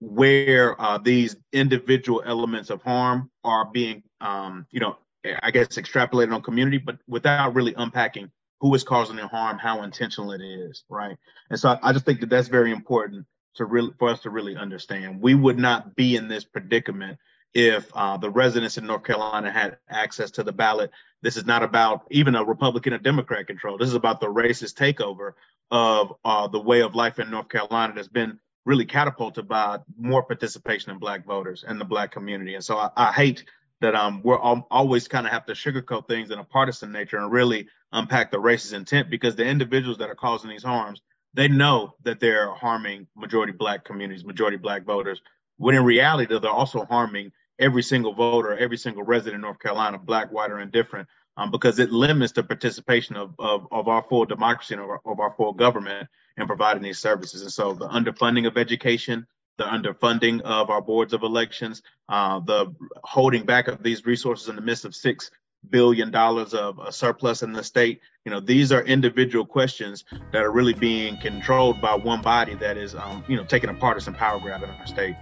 where uh, these individual elements of harm are being, um, you know, I guess extrapolated on community, but without really unpacking who is causing the harm, how intentional it is, right? And so I, I just think that that's very important to really for us to really understand. We would not be in this predicament if uh, the residents in North Carolina had access to the ballot. This is not about even a Republican or Democrat control. This is about the racist takeover of uh, the way of life in North Carolina that's been really catapulted by more participation in Black voters and the Black community. And so I, I hate that um, we're all, always kind of have to sugarcoat things in a partisan nature and really unpack the racist intent because the individuals that are causing these harms, they know that they're harming majority black communities, majority black voters, when in reality they're also harming every single voter, every single resident in North Carolina, black, white, or indifferent, um, because it limits the participation of, of, of our full democracy and of our, of our full government in providing these services. And so the underfunding of education, the underfunding of our boards of elections, uh, the holding back of these resources in the midst of six billion dollars of a surplus in the state. You know, these are individual questions that are really being controlled by one body that is, um, you know, taking a partisan power grab in our state.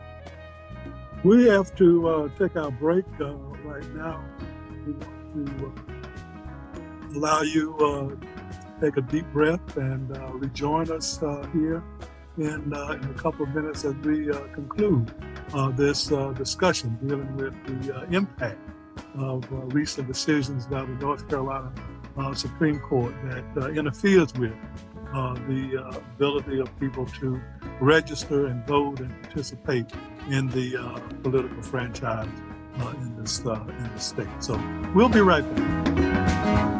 We have to uh, take our break uh, right now. To uh, allow you uh, take a deep breath and uh, rejoin us uh, here in, uh, in a couple of minutes as we uh, conclude uh, this uh, discussion dealing with the uh, impact of uh, recent decisions by the North Carolina uh, Supreme Court that uh, interferes with uh, the ability of people to register and vote and participate in the political franchise in this in the state. So we'll be right back.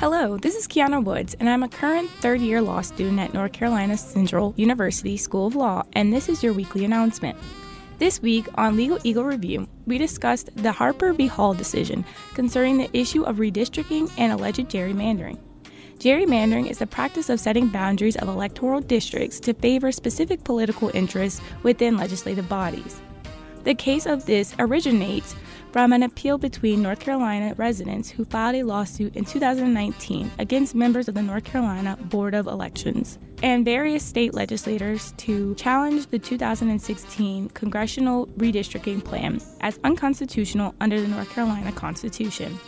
Hello, this is Kiana Woods, and I'm a current third year law student at North Carolina Central University School of Law, and this is your weekly announcement. This week on Legal Eagle Review, we discussed the Harper v. Hall decision concerning the issue of redistricting and alleged gerrymandering. Gerrymandering is the practice of setting boundaries of electoral districts to favor specific political interests within legislative bodies. The case of this originates from an appeal between North Carolina residents who filed a lawsuit in 2019 against members of the North Carolina Board of Elections and various state legislators to challenge the 2016 congressional redistricting plan as unconstitutional under the North Carolina Constitution.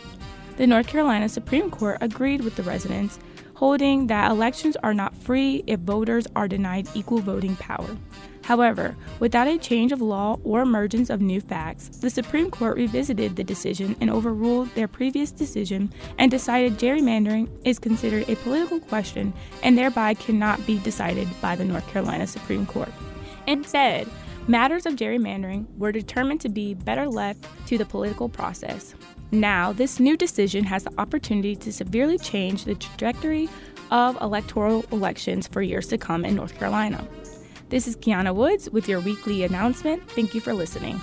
The North Carolina Supreme Court agreed with the residents, holding that elections are not free if voters are denied equal voting power. However, without a change of law or emergence of new facts, the Supreme Court revisited the decision and overruled their previous decision and decided gerrymandering is considered a political question and thereby cannot be decided by the North Carolina Supreme Court. Instead, matters of gerrymandering were determined to be better left to the political process. Now, this new decision has the opportunity to severely change the trajectory of electoral elections for years to come in North Carolina. This is Kiana Woods with your weekly announcement. Thank you for listening.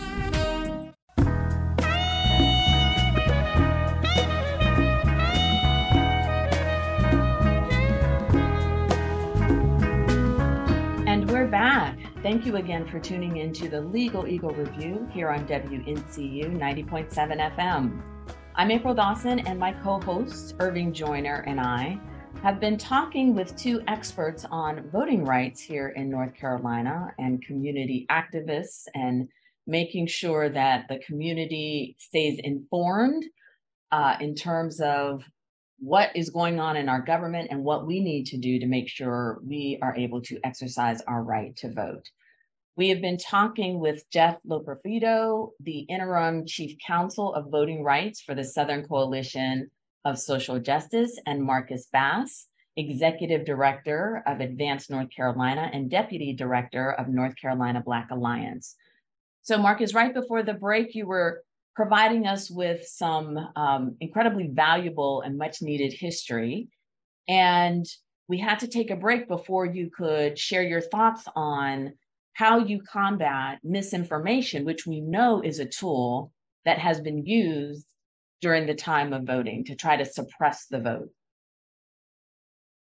And we're back. Thank you again for tuning in to the Legal Eagle Review here on WNCU 90.7 FM. I'm April Dawson, and my co hosts, Irving Joyner and I, have been talking with two experts on voting rights here in North Carolina and community activists and making sure that the community stays informed uh, in terms of what is going on in our government and what we need to do to make sure we are able to exercise our right to vote. We have been talking with Jeff Loperfido, the interim chief counsel of voting rights for the Southern Coalition of Social Justice, and Marcus Bass, executive director of Advance North Carolina and deputy director of North Carolina Black Alliance. So, Marcus, right before the break, you were providing us with some um, incredibly valuable and much needed history. And we had to take a break before you could share your thoughts on how you combat misinformation, which we know is a tool that has been used during the time of voting to try to suppress the vote.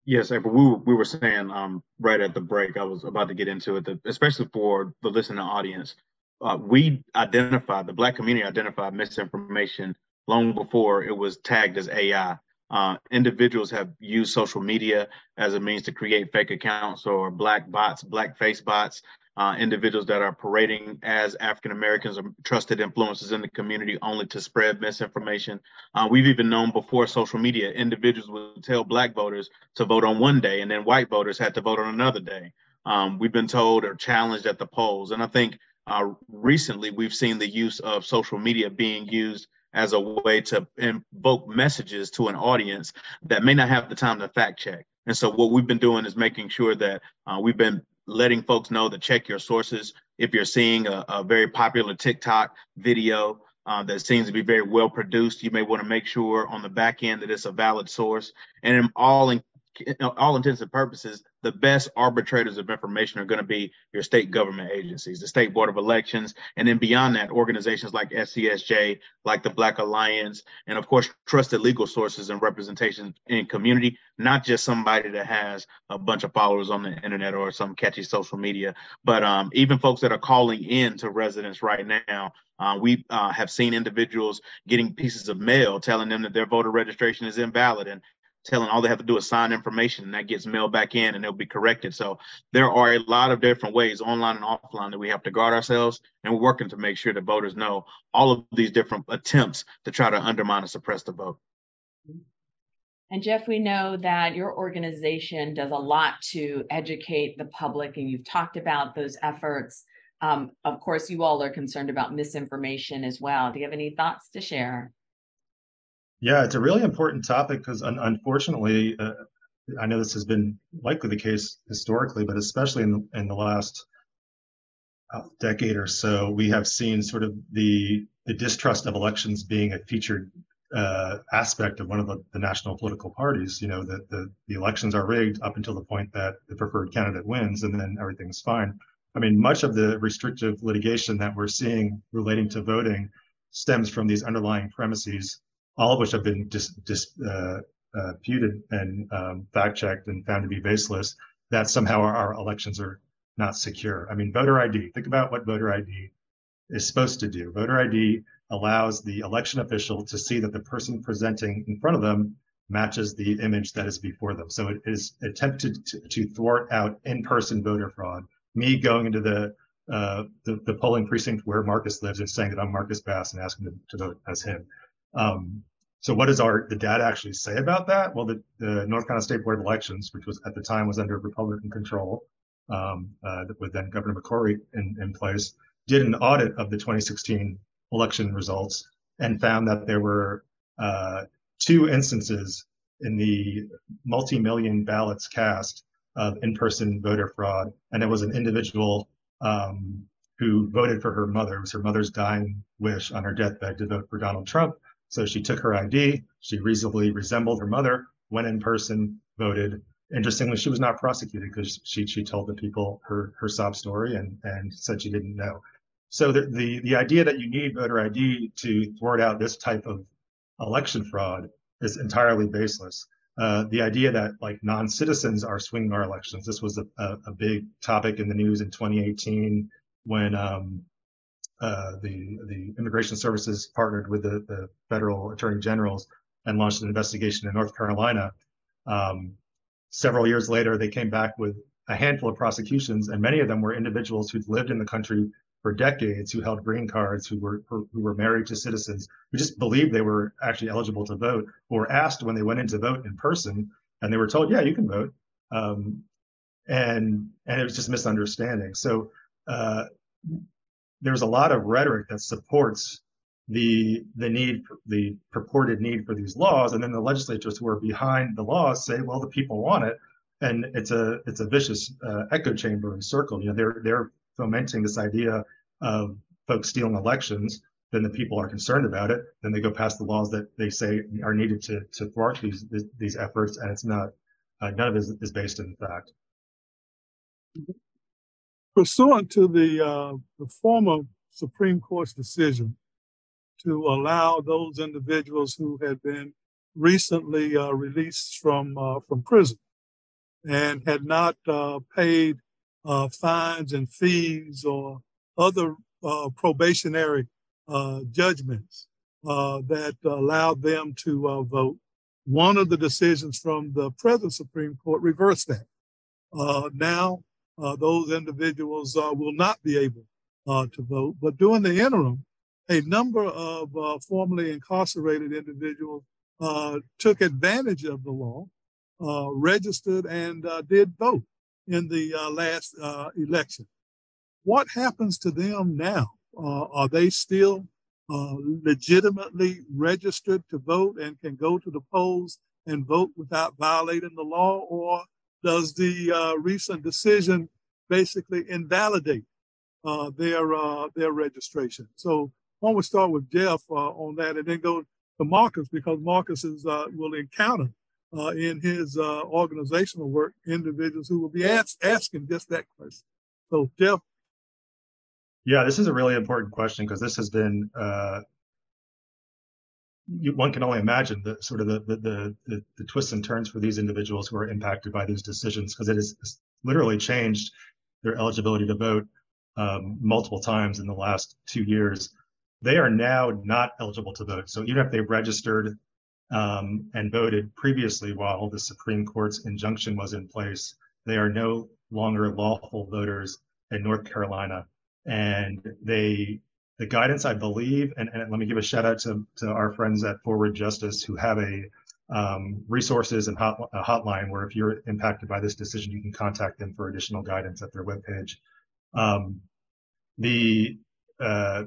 Yes, April, we were, we were saying um, right at the break, I was about to get into it, especially for the listening audience, uh, we identified the black community identified misinformation long before it was tagged as AI. Uh, individuals have used social media as a means to create fake accounts or black bots, black face bots. Uh, individuals that are parading as African Americans or trusted influences in the community only to spread misinformation. Uh, we've even known before social media, individuals would tell Black voters to vote on one day and then white voters had to vote on another day. Um, we've been told or challenged at the polls. And I think uh, recently, we've seen the use of social media being used as a way to invoke messages to an audience that may not have the time to fact check. And so, what we've been doing is making sure that uh, we've been letting folks know to check your sources. If you're seeing a, a very popular TikTok video uh, that seems to be very well produced, you may want to make sure on the back end that it's a valid source. And all in all intents and purposes, the best arbitrators of information are going to be your state government agencies, the state board of elections, and then beyond that, organizations like SCSJ, like the Black Alliance, and of course, trusted legal sources and representation in community, not just somebody that has a bunch of followers on the internet or some catchy social media, but um, even folks that are calling in to residents right now. Uh, we uh, have seen individuals getting pieces of mail telling them that their voter registration is invalid and telling all they have to do is sign information and that gets mailed back in and it'll be corrected. So there are a lot of different ways online and offline that we have to guard ourselves and we're working to make sure that voters know all of these different attempts to try to undermine and suppress the vote. And Jeff, we know that your organization does a lot to educate the public, and you've talked about those efforts. Um, of course, you all are concerned about misinformation as well. Do you have any thoughts to share? Yeah, it's a really important topic because un- unfortunately, uh, I know this has been likely the case historically, but especially in the, in the last uh, decade or so, we have seen sort of the the distrust of elections being a featured uh, aspect of one of the, the, national political parties. You know that the, the elections are rigged up until the point that the preferred candidate wins, and then everything's fine. I mean, much of the restrictive litigation that we're seeing relating to voting stems from these underlying premises all of which have been dis, dis, uh, uh, and um, fact checked and found to be baseless, that somehow our, our, elections are not secure. I mean, voter ID, think about what voter ID is supposed to do. Voter ID allows the election official to see that the person presenting in front of them matches the image that is before them. So it is attempted to, to thwart out in-person voter fraud. Me going into the, uh, the, the polling precinct where Marcus lives and saying that I'm Marcus Bass and asking him to vote as him. Um, so what does our the data actually say about that? Well, the, the North Carolina State Board of Elections, which was at the time was under Republican control, um, uh, with then Governor McCrory in, in place, did an audit of the 2016 election results and found that there were uh, two instances in the multi-million ballots cast of in-person voter fraud, and it was an individual um, who voted for her mother. It was her mother's dying wish on her deathbed to vote for Donald Trump. So she took her ID. She reasonably resembled her mother, went in person, voted. Interestingly, she was not prosecuted because she she told the people her her sob story and and said she didn't know. So the, the the idea that you need voter ID to thwart out this type of election fraud is entirely baseless. uh, the idea that like non-citizens are swinging our elections. This was a, a, a, big topic in the news in 2018 when um, uh, the the immigration services partnered with the, the federal attorney generals and launched an investigation in North Carolina. Um, several years later, they came back with a handful of prosecutions, and many of them were individuals who'd lived in the country for decades, who held green cards, who were who were married to citizens, who just believed they were actually eligible to vote, or were asked when they went in to vote in person, and they were told, "Yeah, you can vote," um, and and it was just misunderstanding. So uh, there's a lot of rhetoric that supports the the need the purported need for these laws. And then the legislatures who are behind the laws say well the people want it. And it's a it's a vicious uh, echo chamber and circle. You know they're they're fomenting this idea of folks stealing elections. Then the people are concerned about it. Then they go past the laws that they say are needed to to thwart these these efforts. And it's not uh, none of it is, is based in fact pursuant to the uh, the former supreme court's decision to allow those individuals who had been recently uh, released from uh, from prison and had not uh, paid uh, fines and fees or other uh, probationary uh, judgments that allowed them to vote. One of the decisions from the present Supreme Court reversed that. now, those individuals will not be able to vote, but during the interim, a number of uh, formerly incarcerated individuals uh, took advantage of the law, uh, registered, and uh, did vote in the uh, last uh, election. What happens to them now? are they still legitimately registered to vote and can go to the polls and vote without violating the law, or does the recent decision basically invalidate their their registration? So why don't we start with Jeff uh, on that and then go to Marcus because Marcus is, uh, will encounter uh, in his uh, organizational work individuals who will be ask, asking just that question. So, Jeff. Yeah, this is a really important question because this has been uh, you, one can only imagine the sort of the, the, the the twists and turns for these individuals who are impacted by these decisions because it has literally changed their eligibility to vote um, multiple times in the last two years they are now not eligible to vote. So even if they registered um, and voted previously while the Supreme Court's injunction was in place, they are no longer lawful voters in North Carolina. And they, the guidance, I believe, and, and let me give a shout out to, to our friends at Forward Justice who have a um, resources and hot, a hotline where if you're impacted by this decision, you can contact them for additional guidance at their webpage. Um, the uh,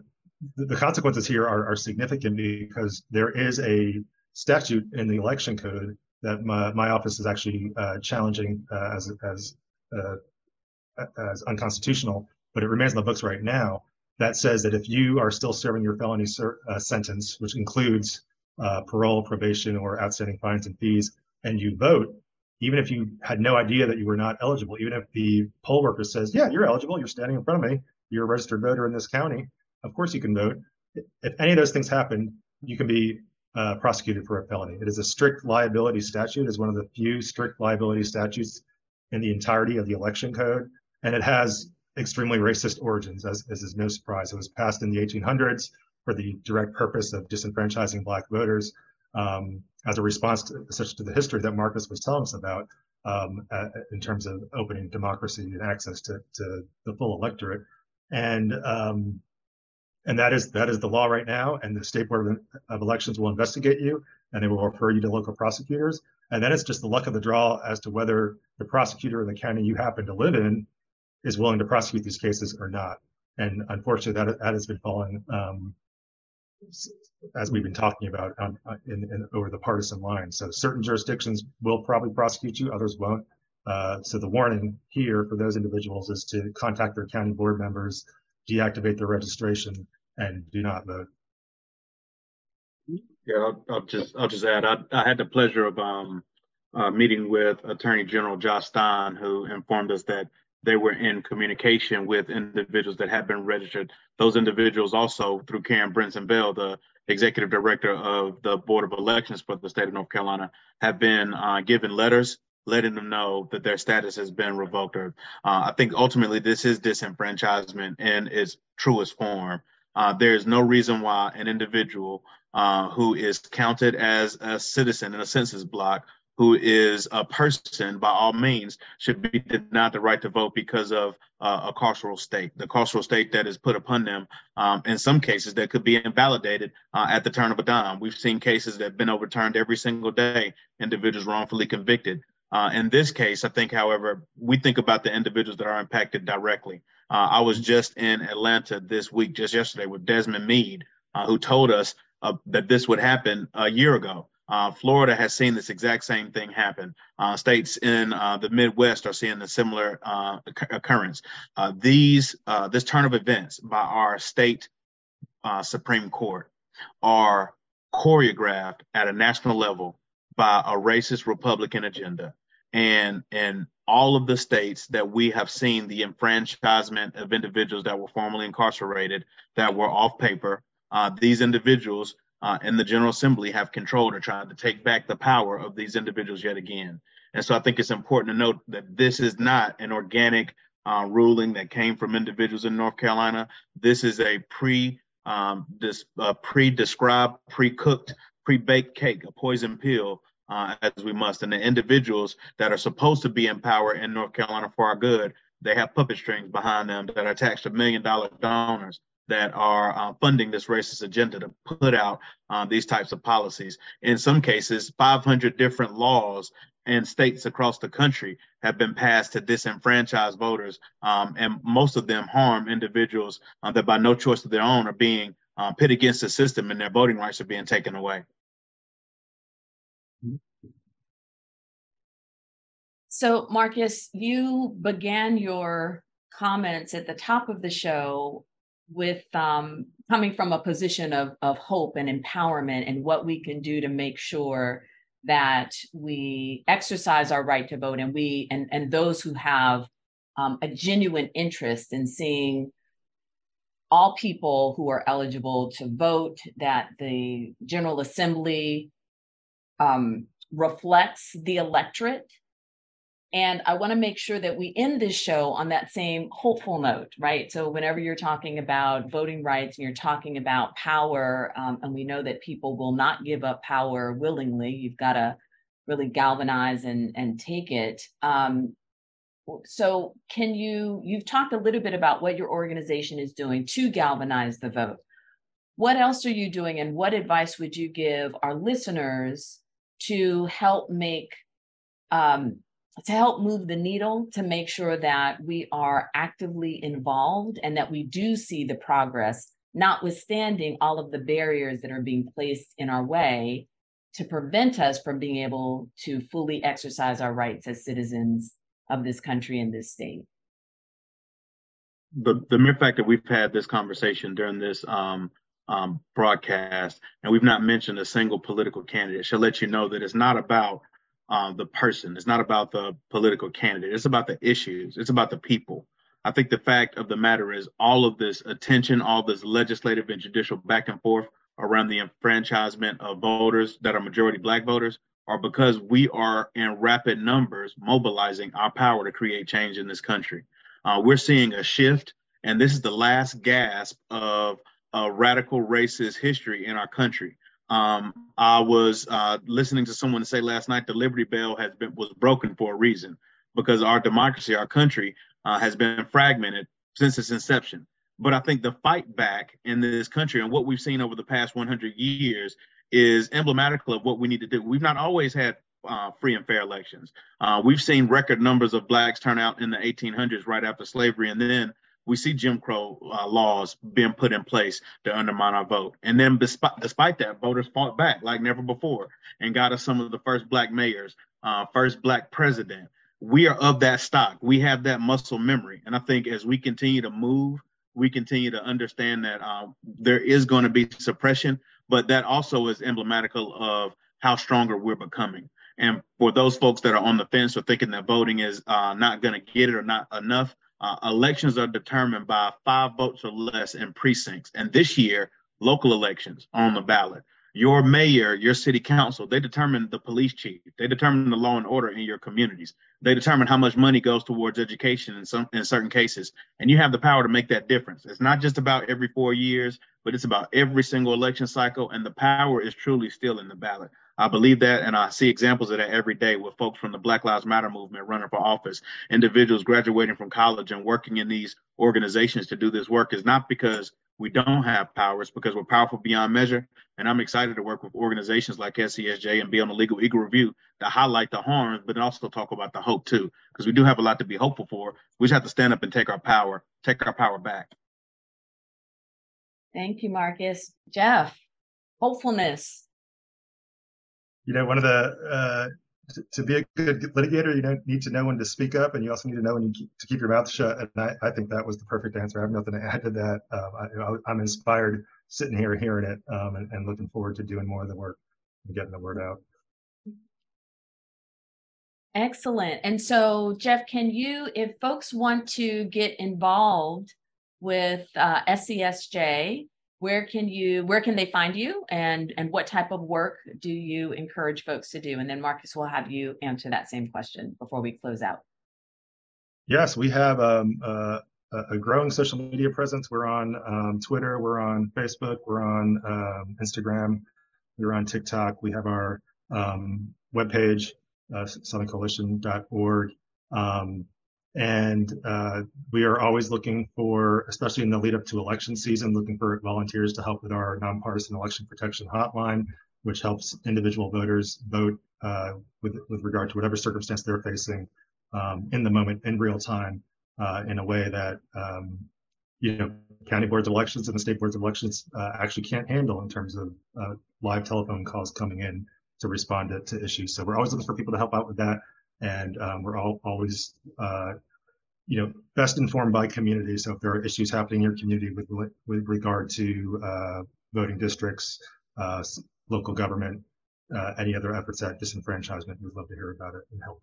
the consequences here are, are significant because there is a statute in the election code that my, my office is actually uh, challenging uh, as as uh, as unconstitutional, but it remains in the books right now. That says that if you are still serving your felony ser- uh, sentence, which includes uh, parole, probation, or outstanding fines and fees, and you vote, even if you had no idea that you were not eligible, even if the poll worker says, "Yeah, you're eligible. You're standing in front of me. You're a registered voter in this county," of course you can vote. If any of those things happen, you can be uh, prosecuted for a felony. It is a strict liability statute. It's one of the few strict liability statutes in the entirety of the election code, and it has extremely racist origins, as, as is no surprise. It was passed in the 1800s for the direct purpose of disenfranchising black voters um, as a response to, such to the history that Marcus was telling us about um, uh, in terms of opening democracy and access to, to the full electorate. And um, and that is that is the law right now. And the state board of elections will investigate you, and they will refer you to local prosecutors. And then it's just the luck of the draw as to whether the prosecutor in the county you happen to live in is willing to prosecute these cases or not. And unfortunately, that that has been falling um, as we've been talking about on, in, in, over the partisan line. So certain jurisdictions will probably prosecute you, others won't. Uh, so the warning here for those individuals is to contact their county board members deactivate their registration and do not vote. Yeah, I'll, I'll just I'll just add I, I had the pleasure of um, uh, meeting with Attorney General Josh Stein, who informed us that they were in communication with individuals that had been registered. Those individuals also through Karen Brinson Bell, the executive director of the Board of Elections for the state of North Carolina, have been uh, given letters letting them know that their status has been revoked. Or uh, I think ultimately this is disenfranchisement in its truest form. Uh, there is no reason why an individual uh, who is counted as a citizen in a census block who is a person by all means should be denied the right to vote because of uh, a carceral state, the carceral state that is put upon them. Um, in some cases, that could be invalidated uh, at the turn of a dime. We've seen cases that have been overturned every single day, individuals wrongfully convicted. Uh, in this case, I think, however, we think about the individuals that are impacted directly. Uh, I was just in Atlanta this week, just yesterday, with Desmond Meade, uh, who told us uh, that this would happen a year ago. Uh, Florida has seen this exact same thing happen. Uh, states in uh, the Midwest are seeing a similar uh, occurrence. Uh, these uh, this turn of events by our state Supreme Court are choreographed at a national level by a racist Republican agenda. And in all of the states that we have seen the enfranchisement of individuals that were formerly incarcerated, that were off paper, these individuals uh, and the General Assembly have controlled or tried to take back the power of these individuals yet again. And so I think it's important to note that this is not an organic uh, ruling that came from individuals in North Carolina. This is a pre um, this uh, pre-described, pre-cooked, pre-baked cake, a poison pill, uh, as we must. And the individuals that are supposed to be in power in North Carolina for our good, they have puppet strings behind them that are attached to million dollar donors that are uh, funding this racist agenda to put out uh, these types of policies. In some cases, 500 different laws in states across the country have been passed to disenfranchise voters, um, and most of them harm individuals uh, that, by no choice of their own, are being uh, pit against the system and their voting rights are being taken away. So, Marcus, you began your comments at the top of the show with um, coming from a position of, of hope and empowerment and what we can do to make sure that we exercise our right to vote and we and, and those who have um, a genuine interest in seeing all people who are eligible to vote that the general assembly um, reflects the electorate and I want to make sure that we end this show on that same hopeful note, right? So, whenever you're talking about voting rights and you're talking about power, um, and we know that people will not give up power willingly, you've got to really galvanize and, and take it. Um, so, can you, you've talked a little bit about what your organization is doing to galvanize the vote. What else are you doing, and what advice would you give our listeners to help make um, to help move the needle to make sure that we are actively involved and that we do see the progress, notwithstanding all of the barriers that are being placed in our way to prevent us from being able to fully exercise our rights as citizens of this country and this state. The, the mere fact that we've had this conversation during this um, um, broadcast and we've not mentioned a single political candidate should let you know that it's not about uh, the person. It's not about the political candidate. It's about the issues. It's about the people. I think the fact of the matter is all of this attention, all this legislative and judicial back and forth around the enfranchisement of voters that are majority black voters are because we are in rapid numbers mobilizing our power to create change in this country. Uh, we're seeing a shift, and this is the last gasp of a radical racist history in our country. Um, I was uh, listening to someone say last night the Liberty Bell has been was broken for a reason because our democracy, our country, uh, has been fragmented since its inception. But I think the fight back in this country and what we've seen over the past 100 years is emblematical of what we need to do. We've not always had uh, free and fair elections. Uh, we've seen record numbers of blacks turn out in the 1800s right after slavery, and then we see Jim Crow uh, laws being put in place to undermine our vote. And then, despite, despite that, voters fought back like never before and got us some of the first black mayors, uh, first black president. We are of that stock. We have that muscle memory. And I think as we continue to move, we continue to understand that uh, there is going to be suppression, but that also is emblematical of how stronger we're becoming. And for those folks that are on the fence or thinking that voting is uh, not going to get it or not enough, uh, elections are determined by five votes or less in precincts. And this year, local elections on the ballot. Your mayor, your city council, they determine the police chief. They determine the law and order in your communities. They determine how much money goes towards education in some in certain cases. And you have the power to make that difference. It's not just about every four years, but it's about every single election cycle. And the power is truly still in the ballot. I believe that, and I see examples of that every day with folks from the Black Lives Matter movement running for office, individuals graduating from college and working in these organizations to do this work is not because we don't have power. It's because we're powerful beyond measure. And I'm excited to work with organizations like SCSJ and be on the Legal Eagle Review to highlight the harms, but also talk about the hope too, because we do have a lot to be hopeful for. We just have to stand up and take our power, take our power back. Thank you, Marcus. Jeff, hopefulness. You know, one of the uh, to, be a good litigator, you don't need to know when to speak up, and you also need to know when keep, to keep your mouth shut. And I, I, think that was the perfect answer. I have nothing to add to that. Um, I, am inspired sitting here hearing it, um, and, and looking forward to doing more of the work and getting the word out. Excellent. And so, Jeff, can you, if folks want to get involved with uh, SCSJ, where can you where can they find you? And and what type of work do you encourage folks to do? And then marcus will have you answer that same question before we close out. Yes we have um, uh, a growing social media presence. We're on um, twitter we're on facebook we're on um, instagram we're on tiktok. We have our um, webpage uh, southerncoalition.org um, and uh, we are always looking for, especially in the lead up to election season, looking for volunteers to help with our nonpartisan election protection hotline, which helps individual voters vote uh, with, with regard to whatever circumstance they're facing um, in the moment, in real time, uh, in a way that um, you know county boards of elections and the state boards of elections uh, actually can't handle in terms of uh, live telephone calls coming in to respond to, to issues. So we're always looking for people to help out with that and um, we're all always uh, you know best informed by community so if there are issues happening in your community with with regard to uh, voting districts uh, local government uh, any other efforts at disenfranchisement we'd love to hear about it and help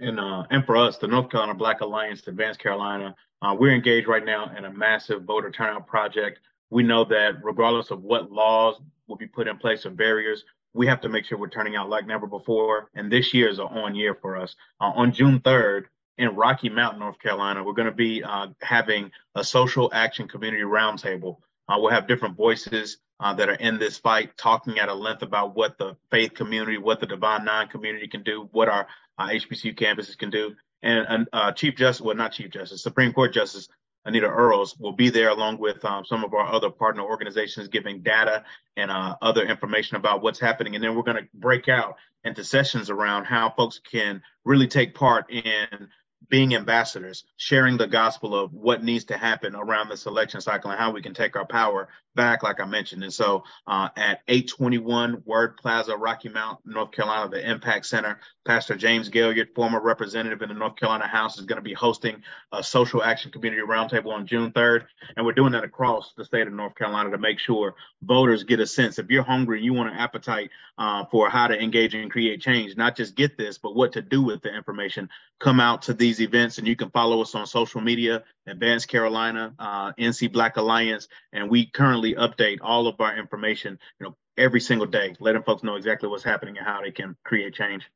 and uh, and for us, the North Carolina Black Alliance, Advance Carolina, uh, we're engaged right now in a massive voter turnout project. We know that regardless of what laws will be put in place or barriers, we have to make sure we're turning out like never before. And this year is a on year for us. Uh, on June 3rd, in Rocky Mount, North Carolina, we're going to be uh, having a social action community roundtable. Uh, we'll have different voices uh, that are in this fight talking at a length about what the faith community, what the Divine Nine community can do, what our HBCU campuses can do. And uh, Chief Justice, well, not Chief Justice, Supreme Court Justice Anita Earls will be there along with um, some of our other partner organizations giving data and uh, other information about what's happening. And then we're going to break out into sessions around how folks can really take part in being ambassadors, sharing the gospel of what needs to happen around this election cycle and how we can take our power back, like I mentioned. And so uh, at 821 Word Plaza, Rocky Mount, North Carolina, the Impact Center, Pastor James Gailliard, former representative in the North Carolina House, is going to be hosting a social action community roundtable on June 3rd. And we're doing that across the state of North Carolina to make sure voters get a sense. If you're hungry and you want an appetite uh, for how to engage and create change, not just get this, but what to do with the information, come out to these events and you can follow us on social media, Advance Carolina, uh, NC Black Alliance, and we currently update all of our information, you know, every single day, letting folks know exactly what's happening and how they can create change.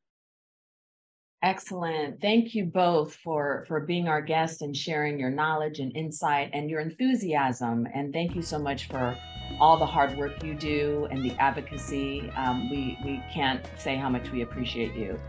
Excellent. Thank you both for for being our guest and sharing your knowledge and insight and your enthusiasm. And thank you so much for all the hard work you do and the advocacy. Um, we we can't say how much we appreciate you.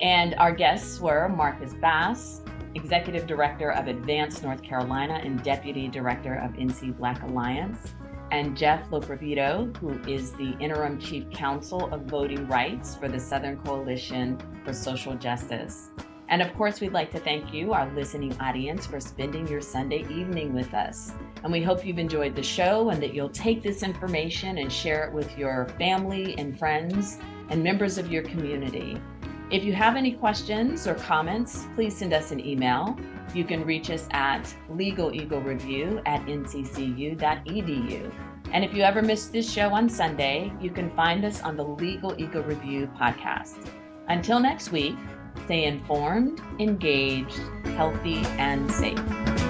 And our guests were Marcus Bass, Executive Director of Advance North Carolina and Deputy Director of NC Black Alliance, and Jeff Loperfido, who is the Interim Chief Counsel of Voting Rights for the Southern Coalition for Social Justice. And of course, we'd like to thank you, our listening audience, for spending your Sunday evening with us. And we hope you've enjoyed the show and that you'll take this information and share it with your family and friends and members of your community. If you have any questions or comments, please send us an email. You can reach us at legaleaglereview at nccu.edu. And if you ever miss this show on Sunday, you can find us on the Legal Eagle Review podcast. Until next week, stay informed, engaged, healthy, and safe.